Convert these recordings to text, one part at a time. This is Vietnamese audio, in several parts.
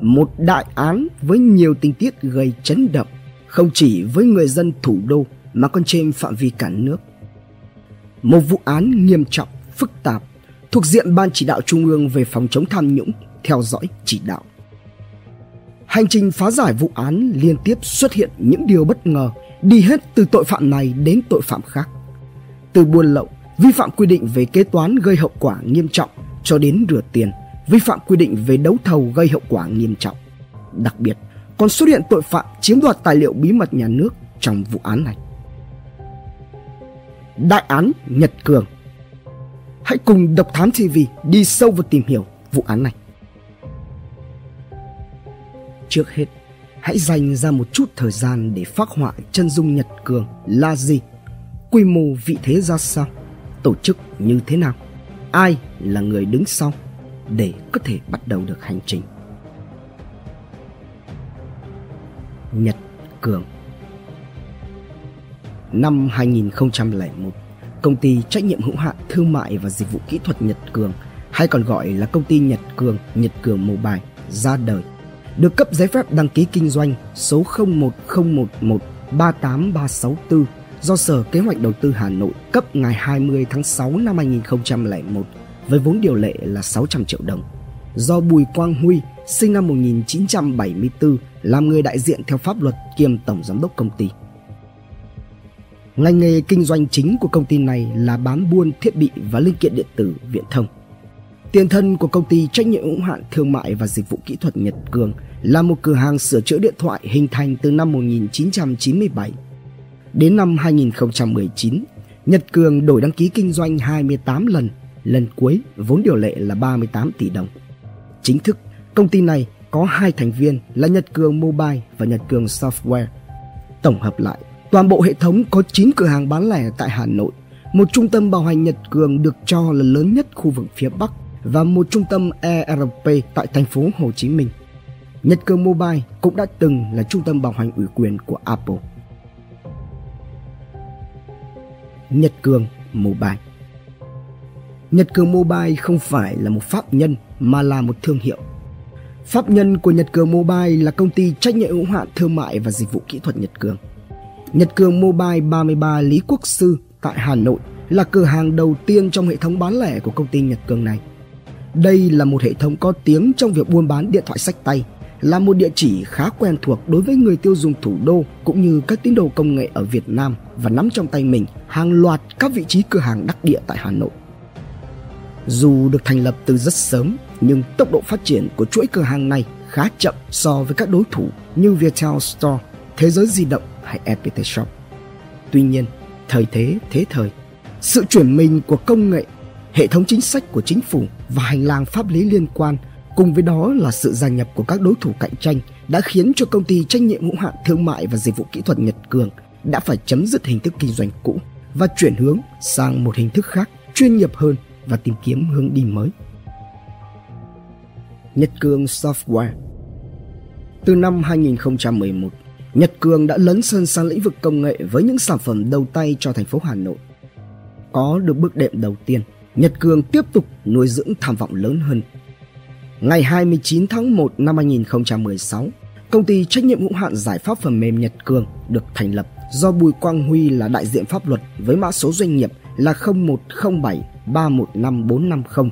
Một đại án với nhiều tình tiết gây chấn động, không chỉ với người dân thủ đô mà còn trên phạm vi cả nước. Một vụ án nghiêm trọng, phức tạp, thuộc diện Ban chỉ đạo Trung ương về phòng chống tham nhũng, theo dõi chỉ đạo. Hành trình phá giải vụ án liên tiếp xuất hiện những điều bất ngờ, đi hết từ tội phạm này đến tội phạm khác. Từ buôn lậu, vi phạm quy định về kế toán gây hậu quả nghiêm trọng cho đến rửa tiền, vi phạm quy định về đấu thầu gây hậu quả nghiêm trọng. Đặc biệt, còn xuất hiện tội phạm chiếm đoạt tài liệu bí mật nhà nước trong vụ án này. Đại án Nhật Cường Hãy cùng Độc Thám TV đi sâu vào tìm hiểu vụ án này. Trước hết, hãy dành ra một chút thời gian để phác họa chân dung Nhật Cường là gì, quy mô vị thế ra sao, tổ chức như thế nào, ai là người đứng sau để có thể bắt đầu được hành trình. Nhật Cường Năm 2001, công ty trách nhiệm hữu hạn thương mại và dịch vụ kỹ thuật Nhật Cường hay còn gọi là công ty Nhật Cường, Nhật Cường Mobile ra đời. Được cấp giấy phép đăng ký kinh doanh số 01011 do Sở Kế hoạch Đầu tư Hà Nội cấp ngày 20 tháng 6 năm 2001 với vốn điều lệ là 600 triệu đồng. Do Bùi Quang Huy, sinh năm 1974, làm người đại diện theo pháp luật kiêm tổng giám đốc công ty. Ngành nghề kinh doanh chính của công ty này là bán buôn thiết bị và linh kiện điện tử viễn thông. Tiền thân của công ty trách nhiệm hữu hạn thương mại và dịch vụ kỹ thuật Nhật Cường là một cửa hàng sửa chữa điện thoại hình thành từ năm 1997. Đến năm 2019, Nhật Cường đổi đăng ký kinh doanh 28 lần, lần cuối vốn điều lệ là 38 tỷ đồng. Chính thức, công ty này có hai thành viên là Nhật Cường Mobile và Nhật Cường Software. Tổng hợp lại, toàn bộ hệ thống có 9 cửa hàng bán lẻ tại Hà Nội, một trung tâm bảo hành Nhật Cường được cho là lớn nhất khu vực phía Bắc và một trung tâm ERP tại thành phố Hồ Chí Minh. Nhật Cường Mobile cũng đã từng là trung tâm bảo hành ủy quyền của Apple. Nhật Cường Mobile Nhật Cường Mobile không phải là một pháp nhân mà là một thương hiệu. Pháp nhân của Nhật Cường Mobile là công ty trách nhiệm hữu hạn thương mại và dịch vụ kỹ thuật Nhật Cường. Nhật Cường Mobile 33 Lý Quốc Sư tại Hà Nội là cửa hàng đầu tiên trong hệ thống bán lẻ của công ty Nhật Cường này. Đây là một hệ thống có tiếng trong việc buôn bán điện thoại sách tay, là một địa chỉ khá quen thuộc đối với người tiêu dùng thủ đô cũng như các tín đồ công nghệ ở Việt Nam và nắm trong tay mình hàng loạt các vị trí cửa hàng đắc địa tại Hà Nội. Dù được thành lập từ rất sớm, nhưng tốc độ phát triển của chuỗi cửa hàng này khá chậm so với các đối thủ như Viettel Store, Thế giới di động hay FPT Shop. Tuy nhiên, thời thế thế thời, sự chuyển mình của công nghệ, hệ thống chính sách của chính phủ và hành lang pháp lý liên quan cùng với đó là sự gia nhập của các đối thủ cạnh tranh đã khiến cho công ty trách nhiệm hữu hạn thương mại và dịch vụ kỹ thuật Nhật Cường đã phải chấm dứt hình thức kinh doanh cũ và chuyển hướng sang một hình thức khác chuyên nghiệp hơn và tìm kiếm hướng đi mới. Nhật Cương Software Từ năm 2011, Nhật Cương đã lấn sân sang lĩnh vực công nghệ với những sản phẩm đầu tay cho thành phố Hà Nội. Có được bước đệm đầu tiên, Nhật Cương tiếp tục nuôi dưỡng tham vọng lớn hơn. Ngày 29 tháng 1 năm 2016, công ty trách nhiệm hữu hạn giải pháp phần mềm Nhật Cường được thành lập do Bùi Quang Huy là đại diện pháp luật với mã số doanh nghiệp là 0107 315450.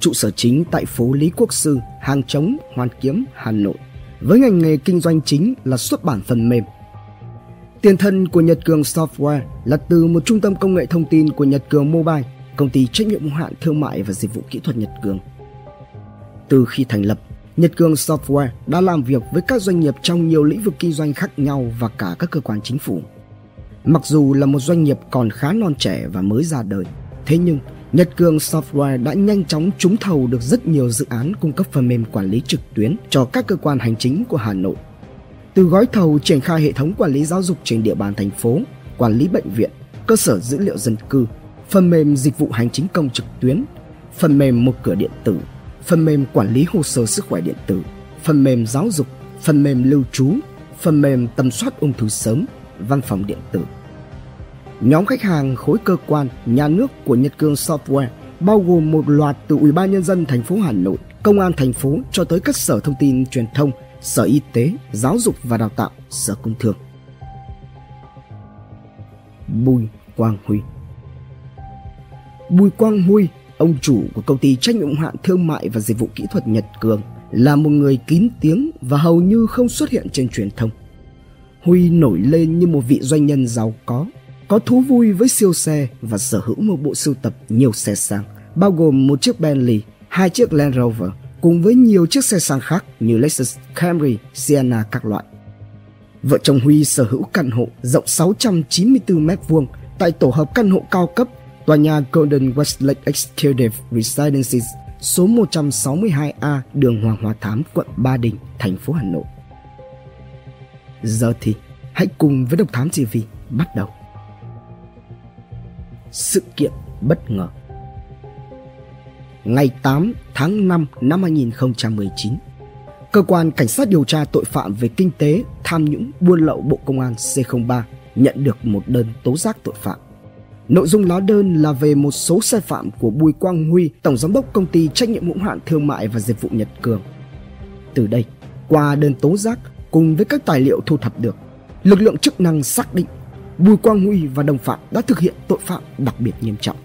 Trụ sở chính tại phố Lý Quốc Sư, Hàng Trống, Hoàn Kiếm, Hà Nội. Với ngành nghề kinh doanh chính là xuất bản phần mềm. Tiền thân của Nhật Cường Software là từ một trung tâm công nghệ thông tin của Nhật Cường Mobile, công ty trách nhiệm hữu hạn thương mại và dịch vụ kỹ thuật Nhật Cường. Từ khi thành lập, Nhật Cường Software đã làm việc với các doanh nghiệp trong nhiều lĩnh vực kinh doanh khác nhau và cả các cơ quan chính phủ. Mặc dù là một doanh nghiệp còn khá non trẻ và mới ra đời, thế nhưng Nhật Cường Software đã nhanh chóng trúng thầu được rất nhiều dự án cung cấp phần mềm quản lý trực tuyến cho các cơ quan hành chính của Hà Nội. Từ gói thầu triển khai hệ thống quản lý giáo dục trên địa bàn thành phố, quản lý bệnh viện, cơ sở dữ liệu dân cư, phần mềm dịch vụ hành chính công trực tuyến, phần mềm một cửa điện tử, phần mềm quản lý hồ sơ sức khỏe điện tử, phần mềm giáo dục, phần mềm lưu trú, phần mềm tầm soát ung thư sớm, văn phòng điện tử. Nhóm khách hàng khối cơ quan, nhà nước của Nhật Cường Software bao gồm một loạt từ Ủy ban nhân dân thành phố Hà Nội, công an thành phố cho tới các sở thông tin truyền thông, sở y tế, giáo dục và đào tạo, sở công thương. Bùi Quang Huy Bùi Quang Huy, ông chủ của công ty trách nhiệm hạn thương mại và dịch vụ kỹ thuật Nhật Cường, là một người kín tiếng và hầu như không xuất hiện trên truyền thông. Huy nổi lên như một vị doanh nhân giàu có, có thú vui với siêu xe và sở hữu một bộ sưu tập nhiều xe sang, bao gồm một chiếc Bentley, hai chiếc Land Rover cùng với nhiều chiếc xe sang khác như Lexus, Camry, Sienna các loại. Vợ chồng Huy sở hữu căn hộ rộng 694 m2 tại tổ hợp căn hộ cao cấp tòa nhà Golden Westlake Executive Residences số 162A đường Hoàng Hoa Thám, quận Ba Đình, thành phố Hà Nội. Giờ thì hãy cùng với Độc Thám TV bắt đầu. Sự kiện bất ngờ Ngày 8 tháng 5 năm 2019 Cơ quan Cảnh sát điều tra tội phạm về kinh tế, tham nhũng, buôn lậu Bộ Công an C03 nhận được một đơn tố giác tội phạm. Nội dung lá đơn là về một số sai phạm của Bùi Quang Huy, Tổng Giám đốc Công ty Trách nhiệm hữu hạn Thương mại và Dịch vụ Nhật Cường. Từ đây, qua đơn tố giác cùng với các tài liệu thu thập được, lực lượng chức năng xác định Bùi Quang Huy và đồng phạm đã thực hiện tội phạm đặc biệt nghiêm trọng.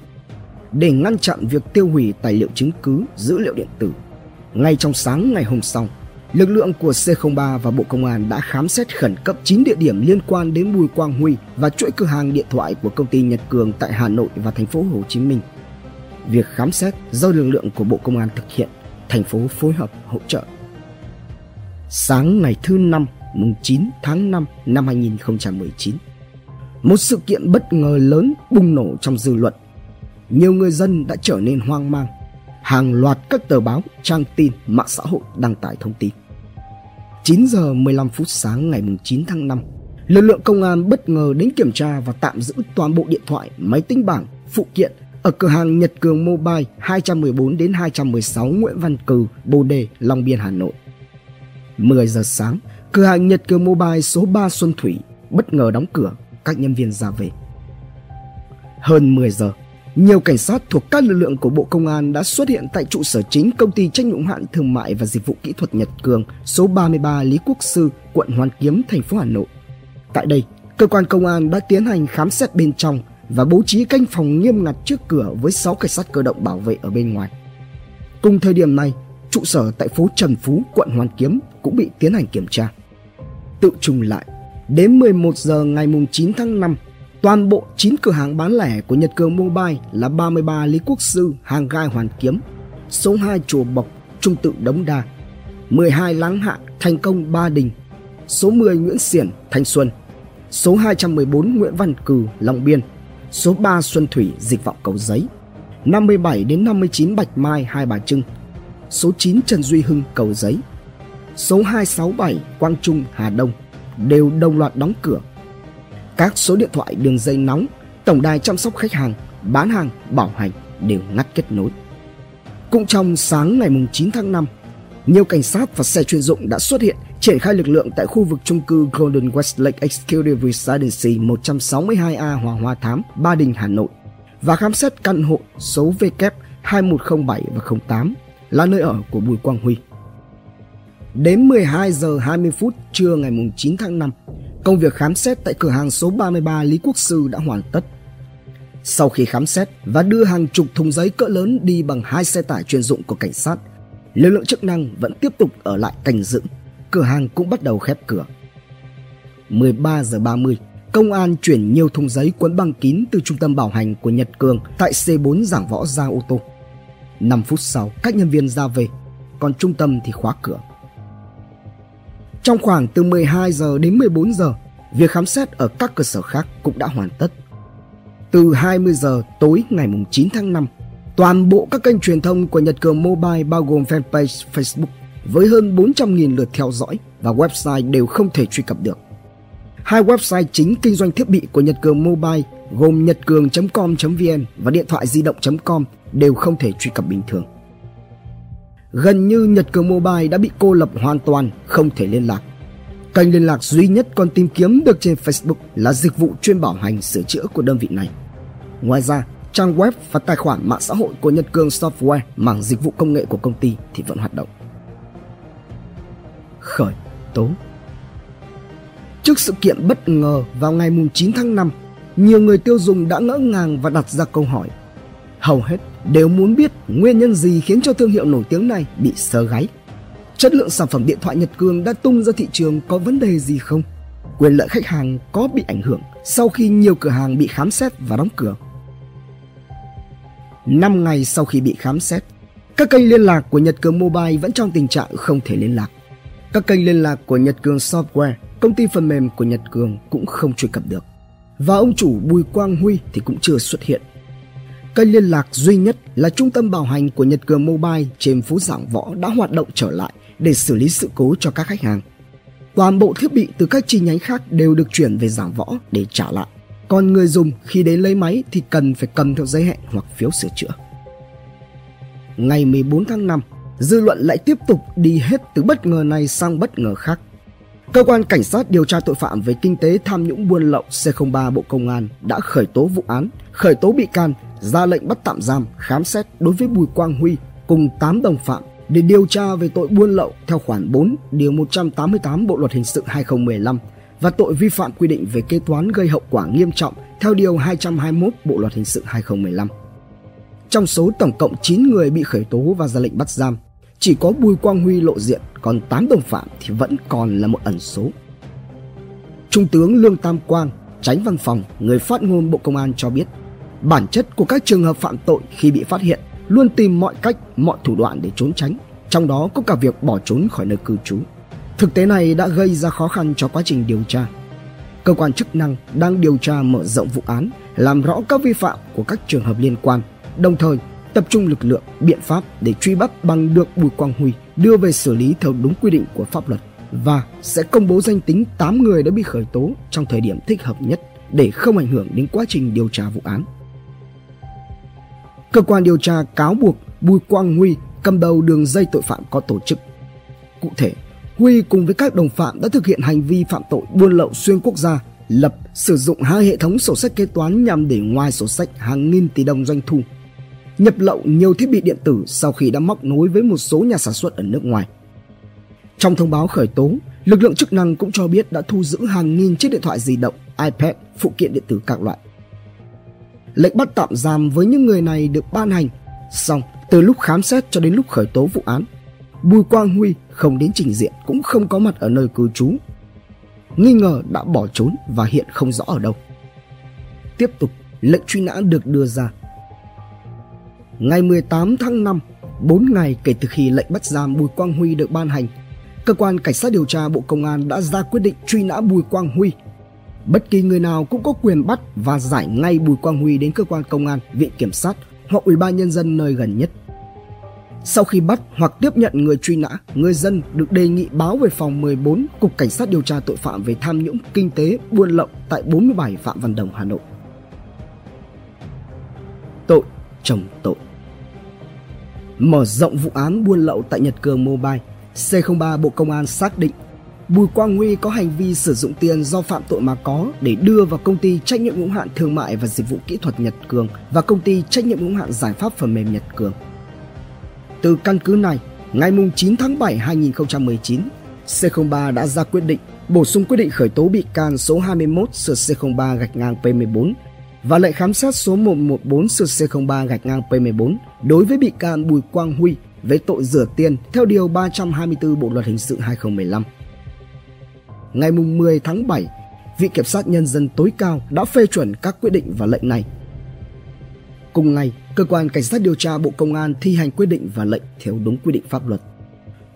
Để ngăn chặn việc tiêu hủy tài liệu chứng cứ, dữ liệu điện tử, ngay trong sáng ngày hôm sau, lực lượng của C03 và Bộ Công an đã khám xét khẩn cấp 9 địa điểm liên quan đến Bùi Quang Huy và chuỗi cửa hàng điện thoại của công ty Nhật Cường tại Hà Nội và thành phố Hồ Chí Minh. Việc khám xét do lực lượng của Bộ Công an thực hiện, thành phố phối hợp hỗ trợ. Sáng ngày thứ năm, mùng 9 tháng 5 năm 2019, một sự kiện bất ngờ lớn bùng nổ trong dư luận. Nhiều người dân đã trở nên hoang mang. Hàng loạt các tờ báo, trang tin, mạng xã hội đăng tải thông tin. 9 giờ 15 phút sáng ngày 9 tháng 5, lực lượng công an bất ngờ đến kiểm tra và tạm giữ toàn bộ điện thoại, máy tính bảng, phụ kiện ở cửa hàng Nhật Cường Mobile 214 đến 216 Nguyễn Văn Cừ, Bồ Đề, Long Biên, Hà Nội. 10 giờ sáng, cửa hàng Nhật Cường Mobile số 3 Xuân Thủy bất ngờ đóng cửa, các nhân viên ra về. Hơn 10 giờ, nhiều cảnh sát thuộc các lực lượng của Bộ Công an đã xuất hiện tại trụ sở chính công ty trách nhiệm hạn thương mại và dịch vụ kỹ thuật Nhật Cường, số 33 Lý Quốc Sư, quận Hoàn Kiếm, thành phố Hà Nội. Tại đây, cơ quan công an đã tiến hành khám xét bên trong và bố trí canh phòng nghiêm ngặt trước cửa với 6 cảnh sát cơ động bảo vệ ở bên ngoài. Cùng thời điểm này, trụ sở tại phố Trần Phú, quận Hoàn Kiếm cũng bị tiến hành kiểm tra. Tự trùng lại, đến 11 giờ ngày 9 tháng 5, Toàn bộ 9 cửa hàng bán lẻ của Nhật Cường Mobile là 33 Lý Quốc Sư, Hàng Gai Hoàn Kiếm, số 2 Chùa Bộc, Trung Tự Đống Đa, 12 Láng Hạ, Thành Công Ba Đình, số 10 Nguyễn Xiển, Thanh Xuân, số 214 Nguyễn Văn Cừ, Long Biên, số 3 Xuân Thủy, Dịch vọng Cầu Giấy, 57 đến 59 Bạch Mai, Hai Bà Trưng, số 9 Trần Duy Hưng, Cầu Giấy, số 267 Quang Trung, Hà Đông đều đồng loạt đóng cửa các số điện thoại đường dây nóng, tổng đài chăm sóc khách hàng, bán hàng, bảo hành đều ngắt kết nối. Cũng trong sáng ngày 9 tháng 5, nhiều cảnh sát và xe chuyên dụng đã xuất hiện triển khai lực lượng tại khu vực chung cư Golden Westlake Executive Residency 162A Hòa Hoa Thám, Ba Đình, Hà Nội và khám xét căn hộ số VK 2107 và 08 là nơi ở của Bùi Quang Huy. Đến 12 giờ 20 phút trưa ngày 9 tháng 5, Công việc khám xét tại cửa hàng số 33 Lý Quốc Sư đã hoàn tất. Sau khi khám xét và đưa hàng chục thùng giấy cỡ lớn đi bằng hai xe tải chuyên dụng của cảnh sát, lực lượng chức năng vẫn tiếp tục ở lại canh giữ. Cửa hàng cũng bắt đầu khép cửa. 13 giờ 30, công an chuyển nhiều thùng giấy cuốn băng kín từ trung tâm bảo hành của Nhật Cường tại C4 giảng võ ra ô tô. 5 phút sau, các nhân viên ra về, còn trung tâm thì khóa cửa. Trong khoảng từ 12 giờ đến 14 giờ, việc khám xét ở các cơ sở khác cũng đã hoàn tất. Từ 20 giờ tối ngày 9 tháng 5, toàn bộ các kênh truyền thông của Nhật Cường Mobile bao gồm fanpage Facebook với hơn 400.000 lượt theo dõi và website đều không thể truy cập được. Hai website chính kinh doanh thiết bị của Nhật Cường Mobile gồm nhậtcường.com.vn và điện thoại di động.com đều không thể truy cập bình thường gần như Nhật Cường Mobile đã bị cô lập hoàn toàn, không thể liên lạc. Kênh liên lạc duy nhất còn tìm kiếm được trên Facebook là dịch vụ chuyên bảo hành sửa chữa của đơn vị này. Ngoài ra, trang web và tài khoản mạng xã hội của Nhật Cường Software mảng dịch vụ công nghệ của công ty thì vẫn hoạt động. Khởi tố Trước sự kiện bất ngờ vào ngày 9 tháng 5, nhiều người tiêu dùng đã ngỡ ngàng và đặt ra câu hỏi. Hầu hết đều muốn biết nguyên nhân gì khiến cho thương hiệu nổi tiếng này bị sờ gáy. Chất lượng sản phẩm điện thoại Nhật Cường đã tung ra thị trường có vấn đề gì không? Quyền lợi khách hàng có bị ảnh hưởng sau khi nhiều cửa hàng bị khám xét và đóng cửa? 5 ngày sau khi bị khám xét, các kênh liên lạc của Nhật Cường Mobile vẫn trong tình trạng không thể liên lạc. Các kênh liên lạc của Nhật Cường Software, công ty phần mềm của Nhật Cường cũng không truy cập được. Và ông chủ Bùi Quang Huy thì cũng chưa xuất hiện. Kênh liên lạc duy nhất là trung tâm bảo hành của Nhật Cường Mobile trên phố Giảng Võ đã hoạt động trở lại để xử lý sự cố cho các khách hàng. Toàn bộ thiết bị từ các chi nhánh khác đều được chuyển về Giảng Võ để trả lại. Còn người dùng khi đến lấy máy thì cần phải cầm theo giấy hẹn hoặc phiếu sửa chữa. Ngày 14 tháng 5, dư luận lại tiếp tục đi hết từ bất ngờ này sang bất ngờ khác. Cơ quan Cảnh sát điều tra tội phạm về kinh tế tham nhũng buôn lậu C03 Bộ Công an đã khởi tố vụ án, khởi tố bị can, ra lệnh bắt tạm giam, khám xét đối với Bùi Quang Huy cùng 8 đồng phạm để điều tra về tội buôn lậu theo khoản 4 điều 188 Bộ luật hình sự 2015 và tội vi phạm quy định về kế toán gây hậu quả nghiêm trọng theo điều 221 Bộ luật hình sự 2015. Trong số tổng cộng 9 người bị khởi tố và ra lệnh bắt giam, chỉ có Bùi Quang Huy lộ diện, còn 8 đồng phạm thì vẫn còn là một ẩn số. Trung tướng Lương Tam Quang, tránh văn phòng, người phát ngôn Bộ Công an cho biết, bản chất của các trường hợp phạm tội khi bị phát hiện luôn tìm mọi cách, mọi thủ đoạn để trốn tránh, trong đó có cả việc bỏ trốn khỏi nơi cư trú. Thực tế này đã gây ra khó khăn cho quá trình điều tra. Cơ quan chức năng đang điều tra mở rộng vụ án, làm rõ các vi phạm của các trường hợp liên quan, đồng thời tập trung lực lượng, biện pháp để truy bắt bằng được Bùi Quang Huy đưa về xử lý theo đúng quy định của pháp luật và sẽ công bố danh tính 8 người đã bị khởi tố trong thời điểm thích hợp nhất để không ảnh hưởng đến quá trình điều tra vụ án. Cơ quan điều tra cáo buộc Bùi Quang Huy cầm đầu đường dây tội phạm có tổ chức. Cụ thể, Huy cùng với các đồng phạm đã thực hiện hành vi phạm tội buôn lậu xuyên quốc gia, lập, sử dụng hai hệ thống sổ sách kế toán nhằm để ngoài sổ sách hàng nghìn tỷ đồng doanh thu. Nhập lậu nhiều thiết bị điện tử sau khi đã móc nối với một số nhà sản xuất ở nước ngoài. Trong thông báo khởi tố, lực lượng chức năng cũng cho biết đã thu giữ hàng nghìn chiếc điện thoại di động, iPad, phụ kiện điện tử các loại. Lệnh bắt tạm giam với những người này được ban hành, xong từ lúc khám xét cho đến lúc khởi tố vụ án, Bùi Quang Huy không đến trình diện cũng không có mặt ở nơi cư trú. Nghi ngờ đã bỏ trốn và hiện không rõ ở đâu. Tiếp tục, lệnh truy nã được đưa ra. Ngày 18 tháng 5, 4 ngày kể từ khi lệnh bắt giam Bùi Quang Huy được ban hành, cơ quan cảnh sát điều tra Bộ Công an đã ra quyết định truy nã Bùi Quang Huy. Bất kỳ người nào cũng có quyền bắt và giải ngay Bùi Quang Huy đến cơ quan công an, viện kiểm sát hoặc ủy ban nhân dân nơi gần nhất. Sau khi bắt hoặc tiếp nhận người truy nã, người dân được đề nghị báo về phòng 14 Cục Cảnh sát điều tra tội phạm về tham nhũng kinh tế buôn lậu tại 47 Phạm Văn Đồng, Hà Nội. Tội chồng tội Mở rộng vụ án buôn lậu tại Nhật Cường Mobile, C03 Bộ Công an xác định Bùi Quang Huy có hành vi sử dụng tiền do phạm tội mà có để đưa vào công ty trách nhiệm hữu hạn thương mại và dịch vụ kỹ thuật Nhật Cường và công ty trách nhiệm hữu hạn giải pháp phần mềm Nhật Cường. Từ căn cứ này, ngày 9 tháng 7 2019, C03 đã ra quyết định bổ sung quyết định khởi tố bị can số 21 sửa C03 gạch ngang P14 và lệnh khám xét số 114 sửa C03 gạch ngang P14 đối với bị can Bùi Quang Huy với tội rửa tiền theo điều 324 Bộ luật hình sự 2015. Ngày 10 tháng 7, Viện Kiểm sát Nhân dân tối cao đã phê chuẩn các quyết định và lệnh này. Cùng ngày, cơ quan cảnh sát điều tra Bộ Công an thi hành quyết định và lệnh theo đúng quy định pháp luật.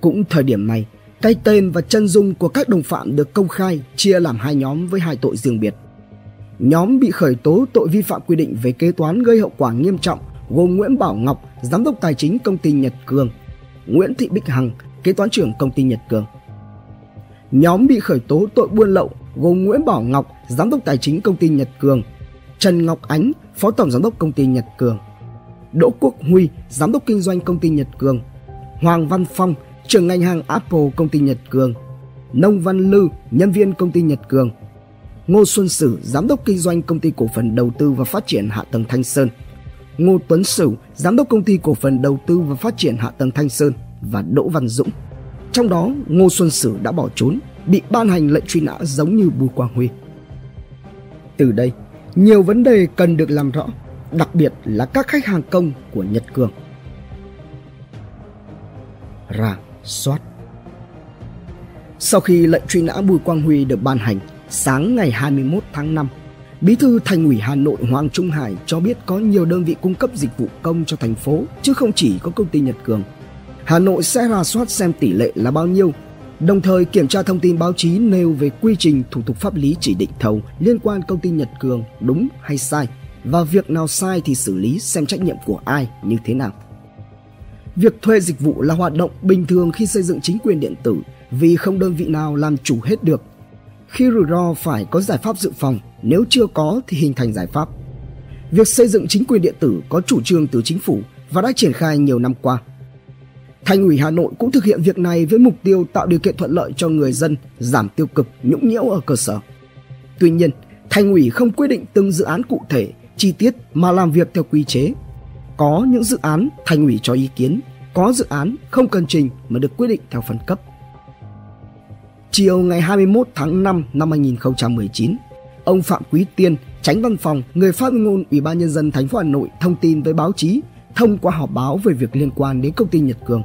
Cũng thời điểm này, cái tên và chân dung của các đồng phạm được công khai chia làm hai nhóm với hai tội riêng biệt. Nhóm bị khởi tố tội vi phạm quy định về kế toán gây hậu quả nghiêm trọng gồm Nguyễn Bảo Ngọc, giám đốc tài chính công ty Nhật Cường, Nguyễn Thị Bích Hằng, kế toán trưởng công ty Nhật Cường. Nhóm bị khởi tố tội buôn lậu gồm Nguyễn Bảo Ngọc, giám đốc tài chính công ty Nhật Cường, Trần Ngọc Ánh, phó tổng giám đốc công ty Nhật Cường, Đỗ Quốc Huy, giám đốc kinh doanh công ty Nhật Cường, Hoàng Văn Phong, trưởng ngành hàng Apple công ty Nhật Cường, Nông Văn Lư, nhân viên công ty Nhật Cường, Ngô Xuân Sử, giám đốc kinh doanh công ty cổ phần đầu tư và phát triển hạ tầng Thanh Sơn, Ngô Tuấn Sửu, giám đốc công ty cổ phần đầu tư và phát triển hạ tầng Thanh Sơn và Đỗ Văn Dũng. Trong đó, Ngô Xuân Sử đã bỏ trốn, bị ban hành lệnh truy nã giống như Bùi Quang Huy. Từ đây, nhiều vấn đề cần được làm rõ, đặc biệt là các khách hàng công của Nhật Cường. Rà soát Sau khi lệnh truy nã Bùi Quang Huy được ban hành, sáng ngày 21 tháng 5, Bí thư Thành ủy Hà Nội Hoàng Trung Hải cho biết có nhiều đơn vị cung cấp dịch vụ công cho thành phố chứ không chỉ có công ty Nhật Cường. Hà Nội sẽ rà soát xem tỷ lệ là bao nhiêu, đồng thời kiểm tra thông tin báo chí nêu về quy trình thủ tục pháp lý chỉ định thầu liên quan công ty Nhật Cường đúng hay sai và việc nào sai thì xử lý xem trách nhiệm của ai như thế nào. Việc thuê dịch vụ là hoạt động bình thường khi xây dựng chính quyền điện tử vì không đơn vị nào làm chủ hết được. Khi rủi ro phải có giải pháp dự phòng, nếu chưa có thì hình thành giải pháp. Việc xây dựng chính quyền điện tử có chủ trương từ chính phủ và đã triển khai nhiều năm qua. Thành ủy Hà Nội cũng thực hiện việc này với mục tiêu tạo điều kiện thuận lợi cho người dân, giảm tiêu cực, nhũng nhiễu ở cơ sở. Tuy nhiên, Thành ủy không quyết định từng dự án cụ thể, chi tiết mà làm việc theo quy chế. Có những dự án Thành ủy cho ý kiến, có dự án không cần trình mà được quyết định theo phân cấp. Chiều ngày 21 tháng 5 năm 2019, ông Phạm Quý Tiên, tránh văn phòng, người phát ngôn Ủy ban nhân dân thành phố Hà Nội thông tin với báo chí thông qua họp báo về việc liên quan đến công ty Nhật Cường.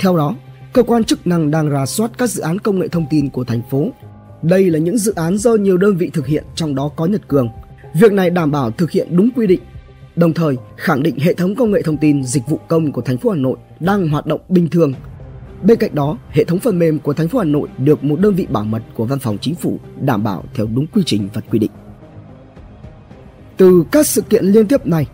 Theo đó, cơ quan chức năng đang rà soát các dự án công nghệ thông tin của thành phố. Đây là những dự án do nhiều đơn vị thực hiện trong đó có Nhật Cường. Việc này đảm bảo thực hiện đúng quy định, đồng thời khẳng định hệ thống công nghệ thông tin dịch vụ công của thành phố Hà Nội đang hoạt động bình thường. Bên cạnh đó, hệ thống phần mềm của thành phố Hà Nội được một đơn vị bảo mật của Văn phòng Chính phủ đảm bảo theo đúng quy trình và quy định. Từ các sự kiện liên tiếp này,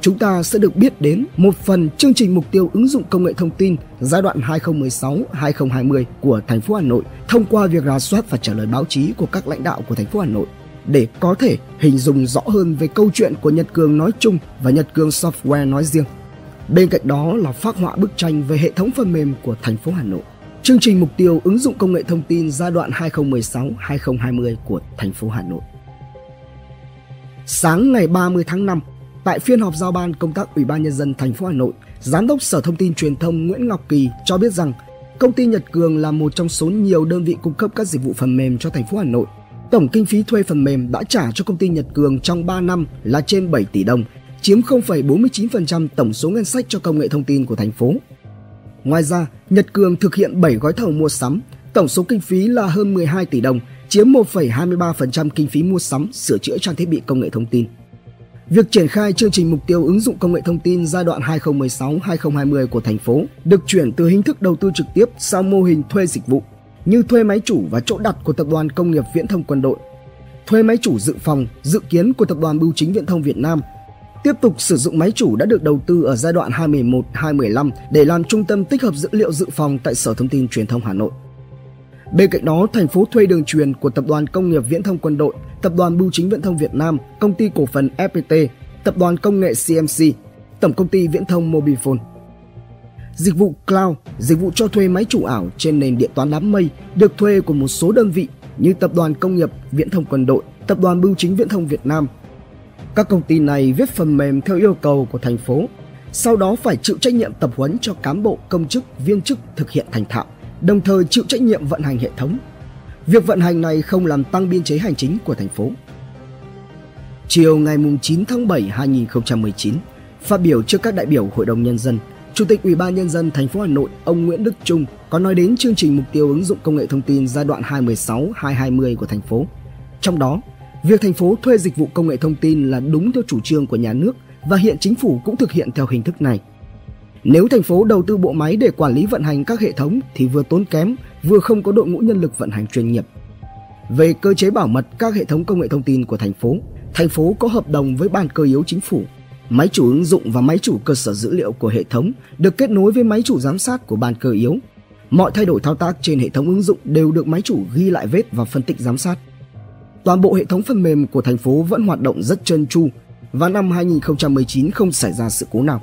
chúng ta sẽ được biết đến một phần chương trình mục tiêu ứng dụng công nghệ thông tin giai đoạn 2016-2020 của thành phố Hà Nội thông qua việc rà soát và trả lời báo chí của các lãnh đạo của thành phố Hà Nội để có thể hình dung rõ hơn về câu chuyện của Nhật Cường nói chung và Nhật Cường Software nói riêng. Bên cạnh đó là phát họa bức tranh về hệ thống phần mềm của thành phố Hà Nội. Chương trình mục tiêu ứng dụng công nghệ thông tin giai đoạn 2016-2020 của thành phố Hà Nội. Sáng ngày 30 tháng 5, Tại phiên họp giao ban công tác Ủy ban nhân dân thành phố Hà Nội, Giám đốc Sở Thông tin Truyền thông Nguyễn Ngọc Kỳ cho biết rằng công ty Nhật Cường là một trong số nhiều đơn vị cung cấp các dịch vụ phần mềm cho thành phố Hà Nội. Tổng kinh phí thuê phần mềm đã trả cho công ty Nhật Cường trong 3 năm là trên 7 tỷ đồng, chiếm 0,49% tổng số ngân sách cho công nghệ thông tin của thành phố. Ngoài ra, Nhật Cường thực hiện 7 gói thầu mua sắm, tổng số kinh phí là hơn 12 tỷ đồng, chiếm 1,23% kinh phí mua sắm sửa chữa trang thiết bị công nghệ thông tin. Việc triển khai chương trình mục tiêu ứng dụng công nghệ thông tin giai đoạn 2016-2020 của thành phố được chuyển từ hình thức đầu tư trực tiếp sang mô hình thuê dịch vụ như thuê máy chủ và chỗ đặt của Tập đoàn Công nghiệp Viễn thông Quân đội, thuê máy chủ dự phòng, dự kiến của Tập đoàn Bưu chính Viễn thông Việt Nam, tiếp tục sử dụng máy chủ đã được đầu tư ở giai đoạn 2011-2015 để làm trung tâm tích hợp dữ liệu dự phòng tại Sở Thông tin Truyền thông Hà Nội. Bên cạnh đó, thành phố thuê đường truyền của Tập đoàn Công nghiệp Viễn thông Quân đội, Tập đoàn Bưu chính Viễn thông Việt Nam, Công ty cổ phần FPT, Tập đoàn Công nghệ CMC, Tổng công ty Viễn thông Mobifone. Dịch vụ cloud, dịch vụ cho thuê máy chủ ảo trên nền điện toán đám mây được thuê của một số đơn vị như Tập đoàn Công nghiệp Viễn thông Quân đội, Tập đoàn Bưu chính Viễn thông Việt Nam. Các công ty này viết phần mềm theo yêu cầu của thành phố, sau đó phải chịu trách nhiệm tập huấn cho cán bộ, công chức, viên chức thực hiện thành thạo đồng thời chịu trách nhiệm vận hành hệ thống. Việc vận hành này không làm tăng biên chế hành chính của thành phố. Chiều ngày 9 tháng 7 2019, phát biểu trước các đại biểu Hội đồng nhân dân, Chủ tịch Ủy ban nhân dân thành phố Hà Nội ông Nguyễn Đức Trung có nói đến chương trình mục tiêu ứng dụng công nghệ thông tin giai đoạn 2016-2020 của thành phố. Trong đó, việc thành phố thuê dịch vụ công nghệ thông tin là đúng theo chủ trương của nhà nước và hiện chính phủ cũng thực hiện theo hình thức này. Nếu thành phố đầu tư bộ máy để quản lý vận hành các hệ thống thì vừa tốn kém, vừa không có đội ngũ nhân lực vận hành chuyên nghiệp. Về cơ chế bảo mật các hệ thống công nghệ thông tin của thành phố, thành phố có hợp đồng với ban cơ yếu chính phủ. Máy chủ ứng dụng và máy chủ cơ sở dữ liệu của hệ thống được kết nối với máy chủ giám sát của ban cơ yếu. Mọi thay đổi thao tác trên hệ thống ứng dụng đều được máy chủ ghi lại vết và phân tích giám sát. Toàn bộ hệ thống phần mềm của thành phố vẫn hoạt động rất trơn tru và năm 2019 không xảy ra sự cố nào.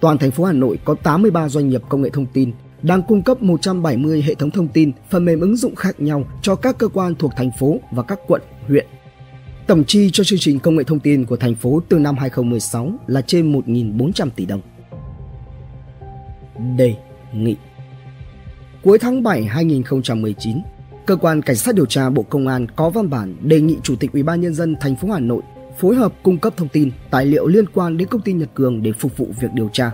Toàn thành phố Hà Nội có 83 doanh nghiệp công nghệ thông tin đang cung cấp 170 hệ thống thông tin, phần mềm ứng dụng khác nhau cho các cơ quan thuộc thành phố và các quận, huyện. Tổng chi cho chương trình công nghệ thông tin của thành phố từ năm 2016 là trên 1.400 tỷ đồng. Đề nghị Cuối tháng 7 2019, cơ quan cảnh sát điều tra Bộ Công an có văn bản đề nghị Chủ tịch Ủy ban nhân dân thành phố Hà Nội phối hợp cung cấp thông tin, tài liệu liên quan đến công ty Nhật Cường để phục vụ việc điều tra.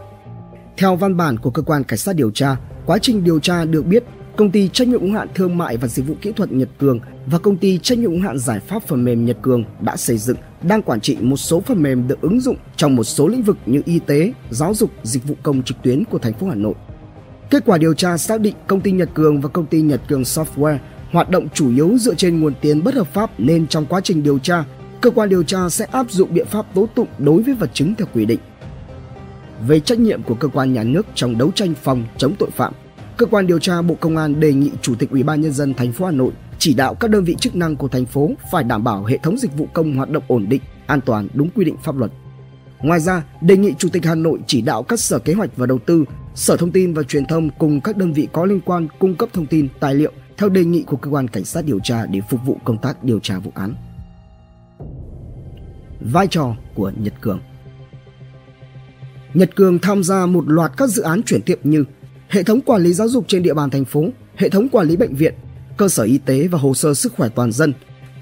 Theo văn bản của cơ quan cảnh sát điều tra, quá trình điều tra được biết công ty trách nhiệm hữu hạn thương mại và dịch vụ kỹ thuật Nhật Cường và công ty trách nhiệm hữu hạn giải pháp phần mềm Nhật Cường đã xây dựng, đang quản trị một số phần mềm được ứng dụng trong một số lĩnh vực như y tế, giáo dục, dịch vụ công trực tuyến của thành phố Hà Nội. Kết quả điều tra xác định công ty Nhật Cường và công ty Nhật Cường Software hoạt động chủ yếu dựa trên nguồn tiền bất hợp pháp nên trong quá trình điều tra, cơ quan điều tra sẽ áp dụng biện pháp tố tụng đối với vật chứng theo quy định. Về trách nhiệm của cơ quan nhà nước trong đấu tranh phòng chống tội phạm, cơ quan điều tra Bộ Công an đề nghị Chủ tịch Ủy ban nhân dân thành phố Hà Nội chỉ đạo các đơn vị chức năng của thành phố phải đảm bảo hệ thống dịch vụ công hoạt động ổn định, an toàn đúng quy định pháp luật. Ngoài ra, đề nghị Chủ tịch Hà Nội chỉ đạo các sở kế hoạch và đầu tư, sở thông tin và truyền thông cùng các đơn vị có liên quan cung cấp thông tin, tài liệu theo đề nghị của cơ quan cảnh sát điều tra để phục vụ công tác điều tra vụ án. Vai trò của Nhật Cường Nhật Cường tham gia một loạt các dự án chuyển tiếp như hệ thống quản lý giáo dục trên địa bàn thành phố, hệ thống quản lý bệnh viện, cơ sở y tế và hồ sơ sức khỏe toàn dân,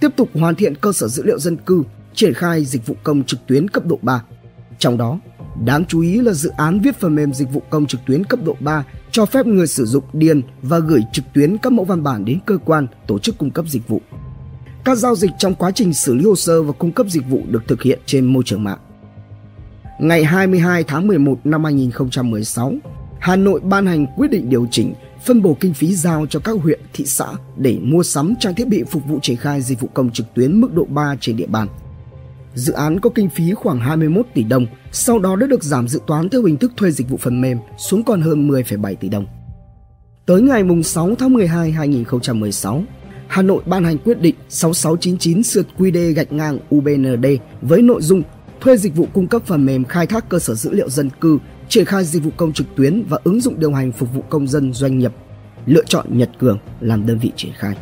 tiếp tục hoàn thiện cơ sở dữ liệu dân cư, triển khai dịch vụ công trực tuyến cấp độ 3. Trong đó, đáng chú ý là dự án viết phần mềm dịch vụ công trực tuyến cấp độ 3 cho phép người sử dụng điền và gửi trực tuyến các mẫu văn bản đến cơ quan, tổ chức cung cấp dịch vụ. Các giao dịch trong quá trình xử lý hồ sơ và cung cấp dịch vụ được thực hiện trên môi trường mạng. Ngày 22 tháng 11 năm 2016, Hà Nội ban hành quyết định điều chỉnh phân bổ kinh phí giao cho các huyện, thị xã để mua sắm trang thiết bị phục vụ triển khai dịch vụ công trực tuyến mức độ 3 trên địa bàn. Dự án có kinh phí khoảng 21 tỷ đồng, sau đó đã được giảm dự toán theo hình thức thuê dịch vụ phần mềm xuống còn hơn 10,7 tỷ đồng. Tới ngày 6 tháng 12 2016, Hà Nội ban hành quyết định 6699 sượt QD gạch ngang UBND với nội dung thuê dịch vụ cung cấp phần mềm khai thác cơ sở dữ liệu dân cư, triển khai dịch vụ công trực tuyến và ứng dụng điều hành phục vụ công dân doanh nghiệp, lựa chọn Nhật Cường làm đơn vị triển khai.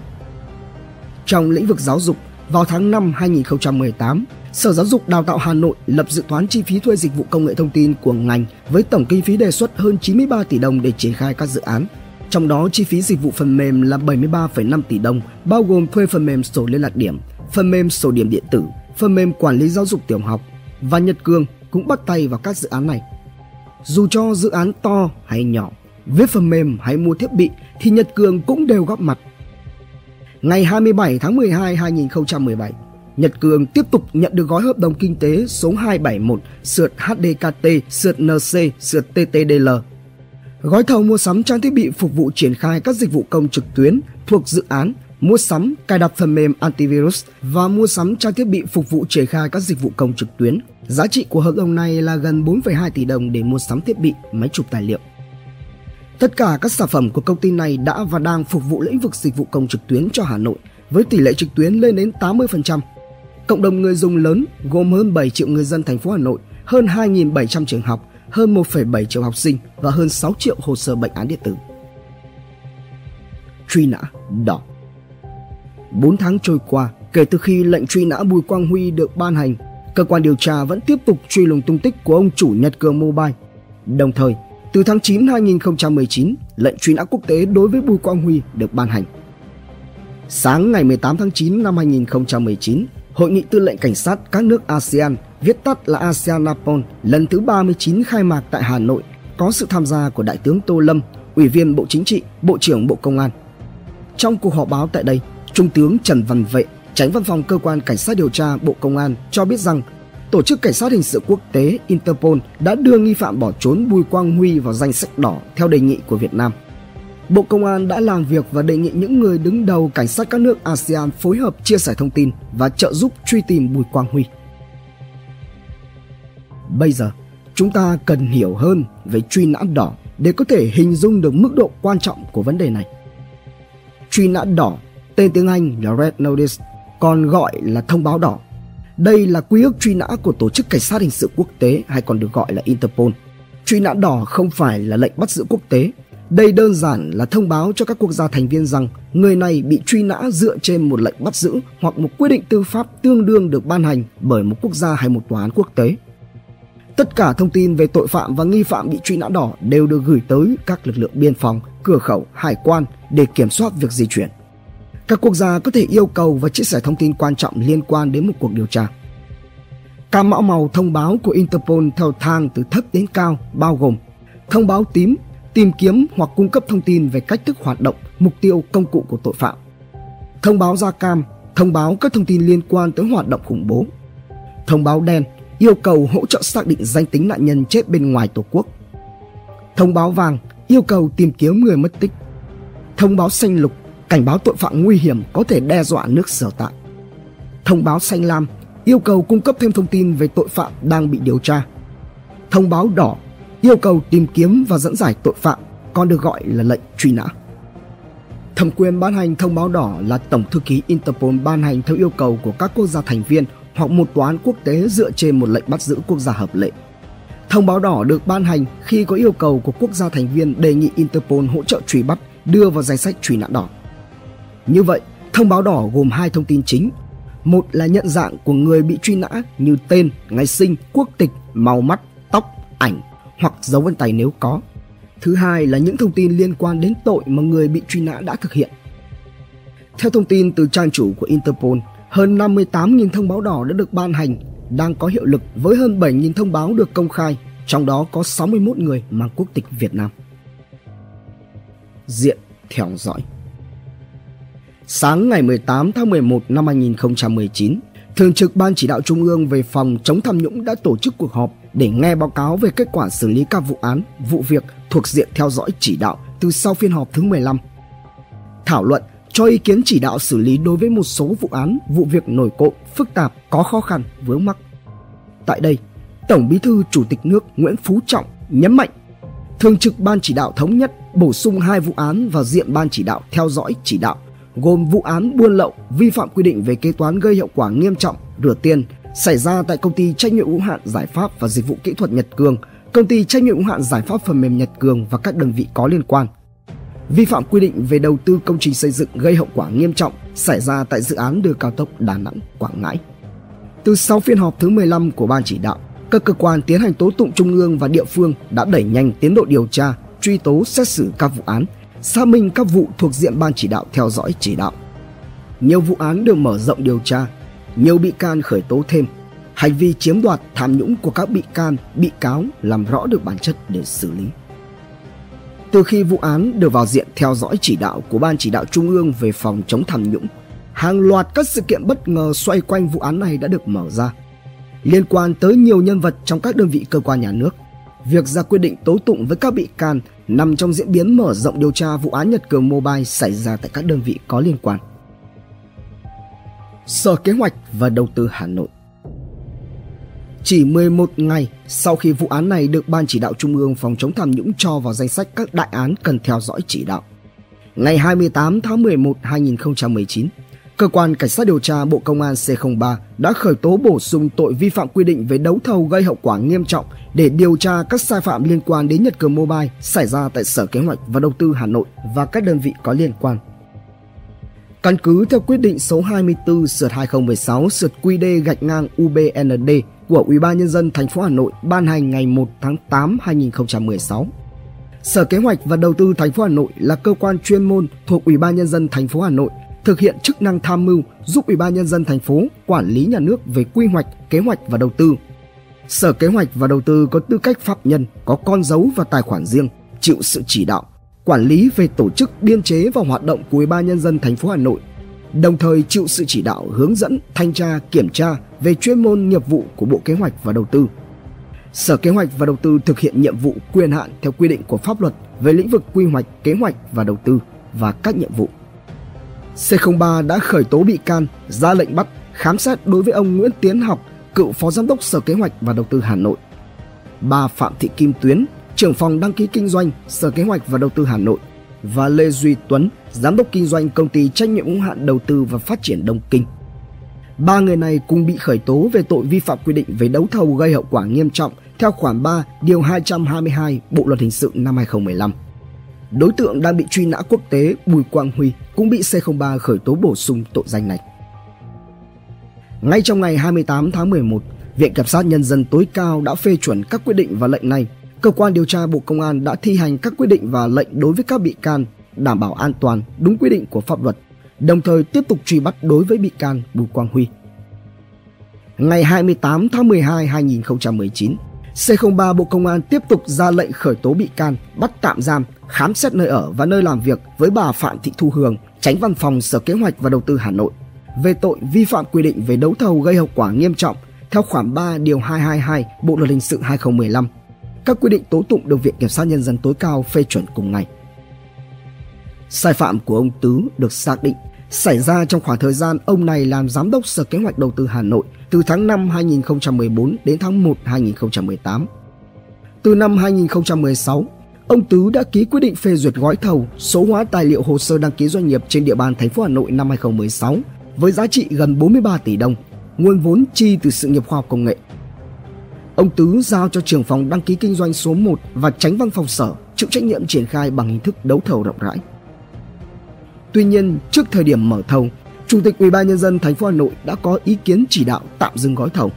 Trong lĩnh vực giáo dục, vào tháng 5 2018, Sở Giáo dục Đào tạo Hà Nội lập dự toán chi phí thuê dịch vụ công nghệ thông tin của ngành với tổng kinh phí đề xuất hơn 93 tỷ đồng để triển khai các dự án. Trong đó chi phí dịch vụ phần mềm là 73,5 tỷ đồng, bao gồm thuê phần mềm sổ liên lạc điểm, phần mềm sổ điểm điện tử, phần mềm quản lý giáo dục tiểu học và Nhật Cường cũng bắt tay vào các dự án này. Dù cho dự án to hay nhỏ, viết phần mềm hay mua thiết bị thì Nhật Cường cũng đều góp mặt. Ngày 27 tháng 12 2017, Nhật Cường tiếp tục nhận được gói hợp đồng kinh tế số 271 sượt HDKT sượt NC sượt TTDL. Gói thầu mua sắm trang thiết bị phục vụ triển khai các dịch vụ công trực tuyến thuộc dự án mua sắm, cài đặt phần mềm antivirus và mua sắm trang thiết bị phục vụ triển khai các dịch vụ công trực tuyến. Giá trị của hợp đồng này là gần 4,2 tỷ đồng để mua sắm thiết bị, máy chụp tài liệu. Tất cả các sản phẩm của công ty này đã và đang phục vụ lĩnh vực dịch vụ công trực tuyến cho Hà Nội với tỷ lệ trực tuyến lên đến 80%. Cộng đồng người dùng lớn gồm hơn 7 triệu người dân thành phố Hà Nội, hơn 2.700 trường học, hơn 1,7 triệu học sinh và hơn 6 triệu hồ sơ bệnh án điện tử. Truy nã đỏ 4 tháng trôi qua kể từ khi lệnh truy nã Bùi Quang Huy được ban hành, cơ quan điều tra vẫn tiếp tục truy lùng tung tích của ông chủ Nhật Cường Mobile. Đồng thời, từ tháng 9 năm 2019, lệnh truy nã quốc tế đối với Bùi Quang Huy được ban hành. Sáng ngày 18 tháng 9 năm 2019, Hội nghị tư lệnh cảnh sát các nước ASEAN, viết tắt là ASEAN Napol, lần thứ 39 khai mạc tại Hà Nội, có sự tham gia của Đại tướng Tô Lâm, Ủy viên Bộ Chính trị, Bộ trưởng Bộ Công an. Trong cuộc họp báo tại đây, Trung tướng Trần Văn Vệ, tránh văn phòng cơ quan cảnh sát điều tra Bộ Công an cho biết rằng Tổ chức Cảnh sát Hình sự Quốc tế Interpol đã đưa nghi phạm bỏ trốn Bùi Quang Huy vào danh sách đỏ theo đề nghị của Việt Nam. Bộ Công an đã làm việc và đề nghị những người đứng đầu cảnh sát các nước ASEAN phối hợp chia sẻ thông tin và trợ giúp truy tìm Bùi Quang Huy. Bây giờ, chúng ta cần hiểu hơn về truy nã đỏ để có thể hình dung được mức độ quan trọng của vấn đề này. Truy nã đỏ tên tiếng Anh là Red Notice, còn gọi là thông báo đỏ. Đây là quy ước truy nã của Tổ chức Cảnh sát Hình sự Quốc tế hay còn được gọi là Interpol. Truy nã đỏ không phải là lệnh bắt giữ quốc tế đây đơn giản là thông báo cho các quốc gia thành viên rằng người này bị truy nã dựa trên một lệnh bắt giữ hoặc một quyết định tư pháp tương đương được ban hành bởi một quốc gia hay một tòa án quốc tế. Tất cả thông tin về tội phạm và nghi phạm bị truy nã đỏ đều được gửi tới các lực lượng biên phòng, cửa khẩu, hải quan để kiểm soát việc di chuyển. Các quốc gia có thể yêu cầu và chia sẻ thông tin quan trọng liên quan đến một cuộc điều tra. Cam mão màu thông báo của Interpol theo thang từ thấp đến cao bao gồm thông báo tím tìm kiếm hoặc cung cấp thông tin về cách thức hoạt động, mục tiêu, công cụ của tội phạm. Thông báo da cam, thông báo các thông tin liên quan tới hoạt động khủng bố. Thông báo đen, yêu cầu hỗ trợ xác định danh tính nạn nhân chết bên ngoài Tổ quốc. Thông báo vàng, yêu cầu tìm kiếm người mất tích. Thông báo xanh lục, cảnh báo tội phạm nguy hiểm có thể đe dọa nước sở tại. Thông báo xanh lam, yêu cầu cung cấp thêm thông tin về tội phạm đang bị điều tra. Thông báo đỏ, yêu cầu tìm kiếm và dẫn giải tội phạm, còn được gọi là lệnh truy nã. Thẩm quyền ban hành thông báo đỏ là Tổng thư ký Interpol ban hành theo yêu cầu của các quốc gia thành viên hoặc một tòa án quốc tế dựa trên một lệnh bắt giữ quốc gia hợp lệ. Thông báo đỏ được ban hành khi có yêu cầu của quốc gia thành viên đề nghị Interpol hỗ trợ truy bắt, đưa vào danh sách truy nã đỏ. Như vậy, thông báo đỏ gồm hai thông tin chính. Một là nhận dạng của người bị truy nã như tên, ngày sinh, quốc tịch, màu mắt, tóc, ảnh hoặc dấu vân tay nếu có. Thứ hai là những thông tin liên quan đến tội mà người bị truy nã đã thực hiện. Theo thông tin từ trang chủ của Interpol, hơn 58.000 thông báo đỏ đã được ban hành, đang có hiệu lực với hơn 7.000 thông báo được công khai, trong đó có 61 người mang quốc tịch Việt Nam. Diện theo dõi Sáng ngày 18 tháng 11 năm 2019, Thường trực Ban Chỉ đạo Trung ương về phòng chống tham nhũng đã tổ chức cuộc họp để nghe báo cáo về kết quả xử lý các vụ án, vụ việc thuộc diện theo dõi chỉ đạo từ sau phiên họp thứ 15. Thảo luận cho ý kiến chỉ đạo xử lý đối với một số vụ án, vụ việc nổi cộm, phức tạp, có khó khăn, vướng mắc. Tại đây, Tổng Bí thư Chủ tịch nước Nguyễn Phú Trọng nhấn mạnh Thường trực Ban chỉ đạo thống nhất bổ sung hai vụ án vào diện Ban chỉ đạo theo dõi chỉ đạo gồm vụ án buôn lậu, vi phạm quy định về kế toán gây hậu quả nghiêm trọng, rửa tiền xảy ra tại công ty trách nhiệm hữu hạn giải pháp và dịch vụ kỹ thuật Nhật Cường, công ty trách nhiệm hữu hạn giải pháp phần mềm Nhật Cường và các đơn vị có liên quan. Vi phạm quy định về đầu tư công trình xây dựng gây hậu quả nghiêm trọng xảy ra tại dự án đường cao tốc Đà Nẵng Quảng Ngãi. Từ 6 phiên họp thứ 15 của ban chỉ đạo, các cơ quan tiến hành tố tụng trung ương và địa phương đã đẩy nhanh tiến độ điều tra, truy tố xét xử các vụ án, xác minh các vụ thuộc diện ban chỉ đạo theo dõi chỉ đạo. Nhiều vụ án được mở rộng điều tra, nhiều bị can khởi tố thêm. Hành vi chiếm đoạt tham nhũng của các bị can, bị cáo làm rõ được bản chất để xử lý. Từ khi vụ án được vào diện theo dõi chỉ đạo của Ban chỉ đạo Trung ương về phòng chống tham nhũng, hàng loạt các sự kiện bất ngờ xoay quanh vụ án này đã được mở ra. Liên quan tới nhiều nhân vật trong các đơn vị cơ quan nhà nước, việc ra quyết định tố tụng với các bị can nằm trong diễn biến mở rộng điều tra vụ án Nhật Cường Mobile xảy ra tại các đơn vị có liên quan. Sở Kế hoạch và Đầu tư Hà Nội chỉ 11 ngày sau khi vụ án này được Ban chỉ đạo Trung ương phòng chống tham nhũng cho vào danh sách các đại án cần theo dõi chỉ đạo. Ngày 28 tháng 11 2019, Cơ quan Cảnh sát điều tra Bộ Công an C03 đã khởi tố bổ sung tội vi phạm quy định về đấu thầu gây hậu quả nghiêm trọng để điều tra các sai phạm liên quan đến Nhật Cường Mobile xảy ra tại Sở Kế hoạch và Đầu tư Hà Nội và các đơn vị có liên quan. Căn cứ theo quyết định số 24 sượt 2016 sượt QD gạch ngang UBND của Ủy ban nhân dân thành phố Hà Nội ban hành ngày 1 tháng 8 2016. Sở Kế hoạch và Đầu tư thành phố Hà Nội là cơ quan chuyên môn thuộc Ủy ban nhân dân thành phố Hà Nội thực hiện chức năng tham mưu giúp Ủy ban nhân dân thành phố quản lý nhà nước về quy hoạch, kế hoạch và đầu tư. Sở Kế hoạch và Đầu tư có tư cách pháp nhân, có con dấu và tài khoản riêng, chịu sự chỉ đạo, quản lý về tổ chức, biên chế và hoạt động của Ủy ban nhân dân thành phố Hà Nội, đồng thời chịu sự chỉ đạo, hướng dẫn, thanh tra, kiểm tra về chuyên môn nghiệp vụ của Bộ Kế hoạch và Đầu tư. Sở Kế hoạch và Đầu tư thực hiện nhiệm vụ quyền hạn theo quy định của pháp luật về lĩnh vực quy hoạch, kế hoạch và đầu tư và các nhiệm vụ. C03 đã khởi tố bị can, ra lệnh bắt, khám xét đối với ông Nguyễn Tiến Học, cựu Phó Giám đốc Sở Kế hoạch và Đầu tư Hà Nội. Bà Phạm Thị Kim Tuyến, trưởng phòng đăng ký kinh doanh Sở Kế hoạch và Đầu tư Hà Nội và Lê Duy Tuấn, giám đốc kinh doanh công ty trách nhiệm hữu hạn đầu tư và phát triển Đông Kinh. Ba người này cùng bị khởi tố về tội vi phạm quy định về đấu thầu gây hậu quả nghiêm trọng theo khoản 3 điều 222 Bộ luật hình sự năm 2015. đối tượng đang bị truy nã quốc tế Bùi Quang Huy cũng bị C03 khởi tố bổ sung tội danh này. Ngay trong ngày 28 tháng 11, Viện Kiểm sát Nhân dân tối cao đã phê chuẩn các quyết định và lệnh này. Cơ quan điều tra Bộ Công an đã thi hành các quyết định và lệnh đối với các bị can, đảm bảo an toàn, đúng quy định của pháp luật, đồng thời tiếp tục truy bắt đối với bị can Bùi Quang Huy. Ngày 28 tháng 12 2019, C03 Bộ Công an tiếp tục ra lệnh khởi tố bị can, bắt tạm giam, khám xét nơi ở và nơi làm việc với bà Phạm Thị Thu Hường, tránh văn phòng Sở Kế hoạch và Đầu tư Hà Nội về tội vi phạm quy định về đấu thầu gây hậu quả nghiêm trọng theo khoản 3 điều 222 Bộ luật hình sự 2015. Các quy định tố tụng được Viện Kiểm sát Nhân dân tối cao phê chuẩn cùng ngày. Sai phạm của ông Tứ được xác định xảy ra trong khoảng thời gian ông này làm giám đốc Sở Kế hoạch Đầu tư Hà Nội từ tháng 5 2014 đến tháng 1 2018. Từ năm 2016, ông Tứ đã ký quyết định phê duyệt gói thầu số hóa tài liệu hồ sơ đăng ký doanh nghiệp trên địa bàn thành phố Hà Nội năm 2016 với giá trị gần 43 tỷ đồng, nguồn vốn chi từ sự nghiệp khoa học công nghệ. Ông Tứ giao cho trưởng phòng đăng ký kinh doanh số 1 và tránh văn phòng sở chịu trách nhiệm triển khai bằng hình thức đấu thầu rộng rãi. Tuy nhiên, trước thời điểm mở thầu, Chủ tịch Ủy ban nhân dân thành phố Hà Nội đã có ý kiến chỉ đạo tạm dừng gói thầu.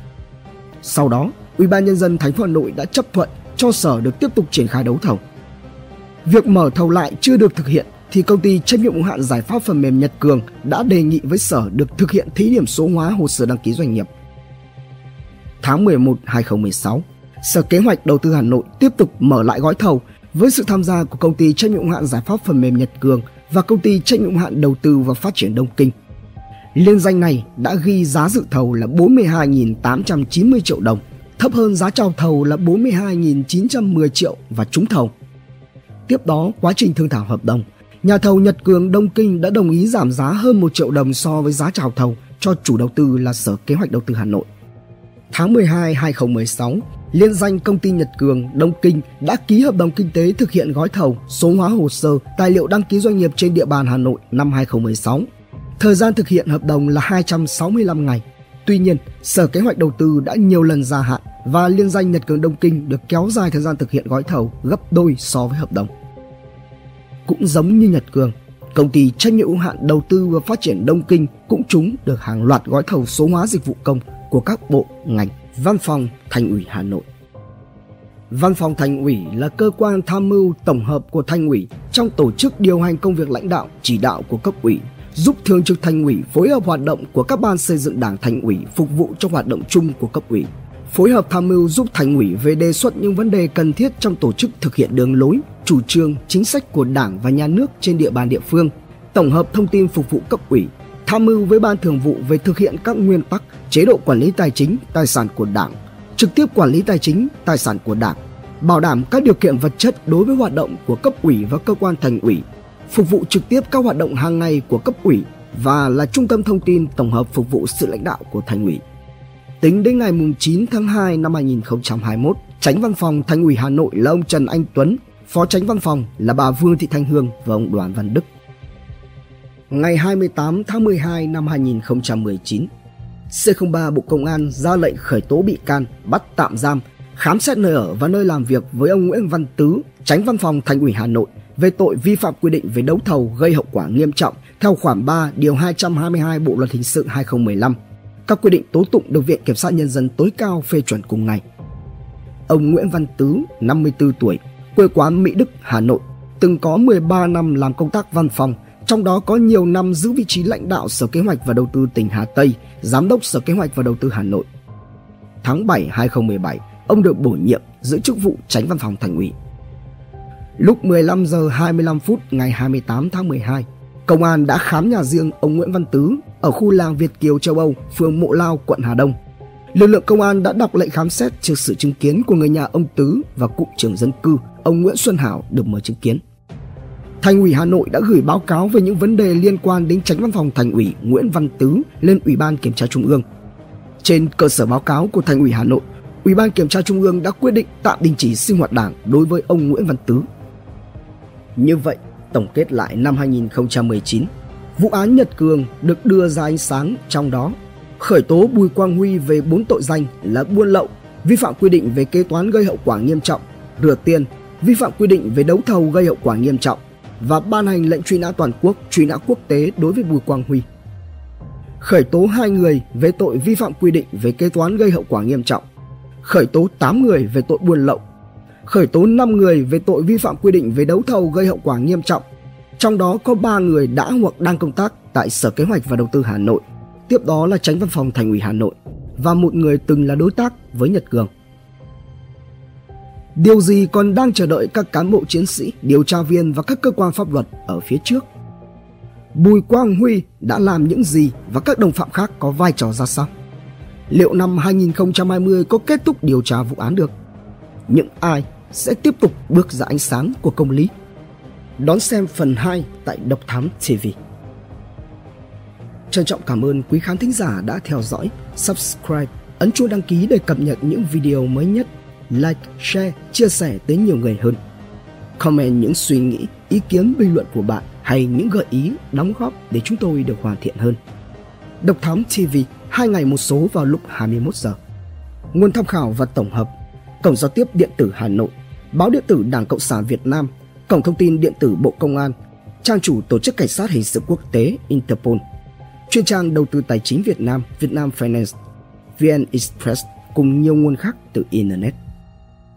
Sau đó, Ủy ban nhân dân thành phố Hà Nội đã chấp thuận cho sở được tiếp tục triển khai đấu thầu. Việc mở thầu lại chưa được thực hiện thì công ty trách nhiệm hữu hạn giải pháp phần mềm Nhật Cường đã đề nghị với sở được thực hiện thí điểm số hóa hồ sơ đăng ký doanh nghiệp. Tháng 11 2016, Sở Kế hoạch Đầu tư Hà Nội tiếp tục mở lại gói thầu với sự tham gia của công ty trách nhiệm hạn giải pháp phần mềm Nhật Cường và công ty trách nhiệm hạn đầu tư và phát triển Đông Kinh. Liên danh này đã ghi giá dự thầu là 42.890 triệu đồng, thấp hơn giá chào thầu là 42.910 triệu và trúng thầu. Tiếp đó, quá trình thương thảo hợp đồng, nhà thầu Nhật Cường Đông Kinh đã đồng ý giảm giá hơn 1 triệu đồng so với giá chào thầu cho chủ đầu tư là Sở Kế hoạch Đầu tư Hà Nội. Tháng 12 2016, liên danh công ty Nhật Cường Đông Kinh đã ký hợp đồng kinh tế thực hiện gói thầu số hóa hồ sơ tài liệu đăng ký doanh nghiệp trên địa bàn Hà Nội năm 2016. Thời gian thực hiện hợp đồng là 265 ngày. Tuy nhiên, Sở Kế hoạch Đầu tư đã nhiều lần gia hạn và liên danh Nhật Cường Đông Kinh được kéo dài thời gian thực hiện gói thầu gấp đôi so với hợp đồng. Cũng giống như Nhật Cường, công ty trách nhiệm hữu hạn đầu tư và phát triển Đông Kinh cũng trúng được hàng loạt gói thầu số hóa dịch vụ công của các bộ, ngành, văn phòng, thành ủy Hà Nội. Văn phòng Thành ủy là cơ quan tham mưu tổng hợp của Thành ủy trong tổ chức điều hành công việc lãnh đạo, chỉ đạo của cấp ủy, giúp thường trực Thành ủy phối hợp hoạt động của các ban xây dựng Đảng Thành ủy phục vụ cho hoạt động chung của cấp ủy, phối hợp tham mưu giúp Thành ủy về đề xuất những vấn đề cần thiết trong tổ chức thực hiện đường lối, chủ trương, chính sách của Đảng và nhà nước trên địa bàn địa phương, tổng hợp thông tin phục vụ cấp ủy, tham mưu với ban thường vụ về thực hiện các nguyên tắc, chế độ quản lý tài chính, tài sản của Đảng, trực tiếp quản lý tài chính, tài sản của Đảng, bảo đảm các điều kiện vật chất đối với hoạt động của cấp ủy và cơ quan thành ủy, phục vụ trực tiếp các hoạt động hàng ngày của cấp ủy và là trung tâm thông tin tổng hợp phục vụ sự lãnh đạo của thành ủy. Tính đến ngày 9 tháng 2 năm 2021, Tránh Văn phòng Thành ủy Hà Nội là ông Trần Anh Tuấn, Phó Tránh Văn phòng là bà Vương Thị Thanh Hương và ông Đoàn Văn Đức. Ngày 28 tháng 12 năm 2019, C03 Bộ Công an ra lệnh khởi tố bị can, bắt tạm giam, khám xét nơi ở và nơi làm việc với ông Nguyễn Văn Tứ, tránh văn phòng Thành ủy Hà Nội về tội vi phạm quy định về đấu thầu gây hậu quả nghiêm trọng theo khoản 3 điều 222 Bộ luật hình sự 2015. Các quy định tố tụng được Viện Kiểm sát Nhân dân tối cao phê chuẩn cùng ngày. Ông Nguyễn Văn Tứ, 54 tuổi, quê quán Mỹ Đức, Hà Nội, từng có 13 năm làm công tác văn phòng, trong đó có nhiều năm giữ vị trí lãnh đạo Sở Kế hoạch và Đầu tư tỉnh Hà Tây, Giám đốc Sở Kế hoạch và Đầu tư Hà Nội. Tháng 7 2017, ông được bổ nhiệm giữ chức vụ tránh văn phòng thành ủy. Lúc 15 giờ 25 phút ngày 28 tháng 12, công an đã khám nhà riêng ông Nguyễn Văn Tứ ở khu làng Việt Kiều châu Âu, phường Mộ Lao, quận Hà Đông. Lực lượng công an đã đọc lệnh khám xét trước sự chứng kiến của người nhà ông Tứ và cụm trưởng dân cư, ông Nguyễn Xuân Hảo được mời chứng kiến. Thành ủy Hà Nội đã gửi báo cáo về những vấn đề liên quan đến tránh văn phòng Thành ủy Nguyễn Văn Tứ lên Ủy ban Kiểm tra Trung ương. Trên cơ sở báo cáo của Thành ủy Hà Nội, Ủy ban Kiểm tra Trung ương đã quyết định tạm đình chỉ sinh hoạt đảng đối với ông Nguyễn Văn Tứ. Như vậy, tổng kết lại năm 2019, vụ án Nhật Cường được đưa ra ánh sáng trong đó khởi tố Bùi Quang Huy về 4 tội danh là buôn lậu, vi phạm quy định về kế toán gây hậu quả nghiêm trọng, rửa tiền, vi phạm quy định về đấu thầu gây hậu quả nghiêm trọng và ban hành lệnh truy nã toàn quốc, truy nã quốc tế đối với Bùi Quang Huy. Khởi tố hai người về tội vi phạm quy định về kế toán gây hậu quả nghiêm trọng. Khởi tố 8 người về tội buôn lậu. Khởi tố 5 người về tội vi phạm quy định về đấu thầu gây hậu quả nghiêm trọng. Trong đó có 3 người đã hoặc đang công tác tại Sở Kế hoạch và Đầu tư Hà Nội. Tiếp đó là tránh văn phòng Thành ủy Hà Nội và một người từng là đối tác với Nhật Cường. Điều gì còn đang chờ đợi các cán bộ chiến sĩ, điều tra viên và các cơ quan pháp luật ở phía trước? Bùi Quang Huy đã làm những gì và các đồng phạm khác có vai trò ra sao? Liệu năm 2020 có kết thúc điều tra vụ án được? Những ai sẽ tiếp tục bước ra ánh sáng của công lý? Đón xem phần 2 tại Độc Thám TV. Trân trọng cảm ơn quý khán thính giả đã theo dõi, subscribe, ấn chuông đăng ký để cập nhật những video mới nhất like, share, chia sẻ tới nhiều người hơn. Comment những suy nghĩ, ý kiến bình luận của bạn hay những gợi ý, đóng góp để chúng tôi được hoàn thiện hơn. Độc Thám TV, hai ngày một số vào lúc 21 giờ. Nguồn tham khảo và tổng hợp: Cổng giao tiếp điện tử Hà Nội, Báo điện tử Đảng Cộng sản Việt Nam, Cổng thông tin điện tử Bộ Công an, trang chủ Tổ chức Cảnh sát hình sự quốc tế Interpol, chuyên trang đầu tư tài chính Việt Nam Vietnam Finance, VN Express cùng nhiều nguồn khác từ Internet.